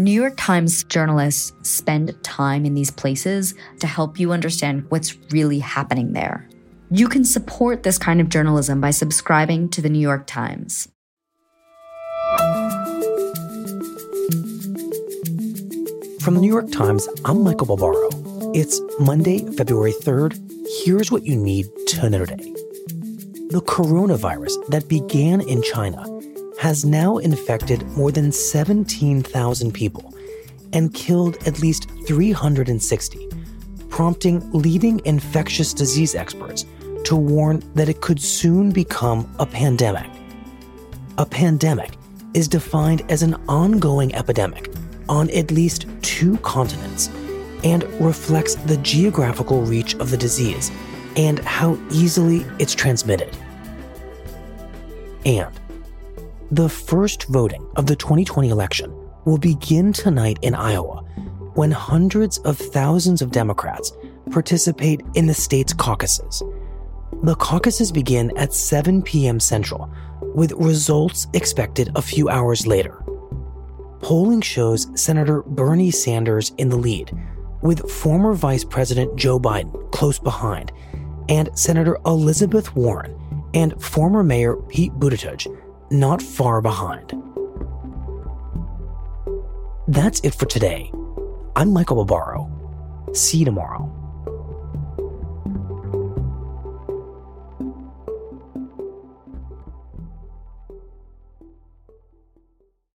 New York Times journalists spend time in these places to help you understand what's really happening there. You can support this kind of journalism by subscribing to the New York Times. From the New York Times, I'm Michael Barbaro. It's Monday, February 3rd. Here's what you need to know today. The coronavirus that began in China has now infected more than 17,000 people and killed at least 360, prompting leading infectious disease experts to warn that it could soon become a pandemic. A pandemic is defined as an ongoing epidemic on at least two continents and reflects the geographical reach of the disease and how easily it's transmitted. And the first voting of the 2020 election will begin tonight in Iowa when hundreds of thousands of Democrats participate in the state's caucuses. The caucuses begin at 7 p.m. Central, with results expected a few hours later. Polling shows Senator Bernie Sanders in the lead, with former Vice President Joe Biden close behind, and Senator Elizabeth Warren and former Mayor Pete Buttigieg not far behind. That's it for today. I'm Michael Barbaro. See you tomorrow.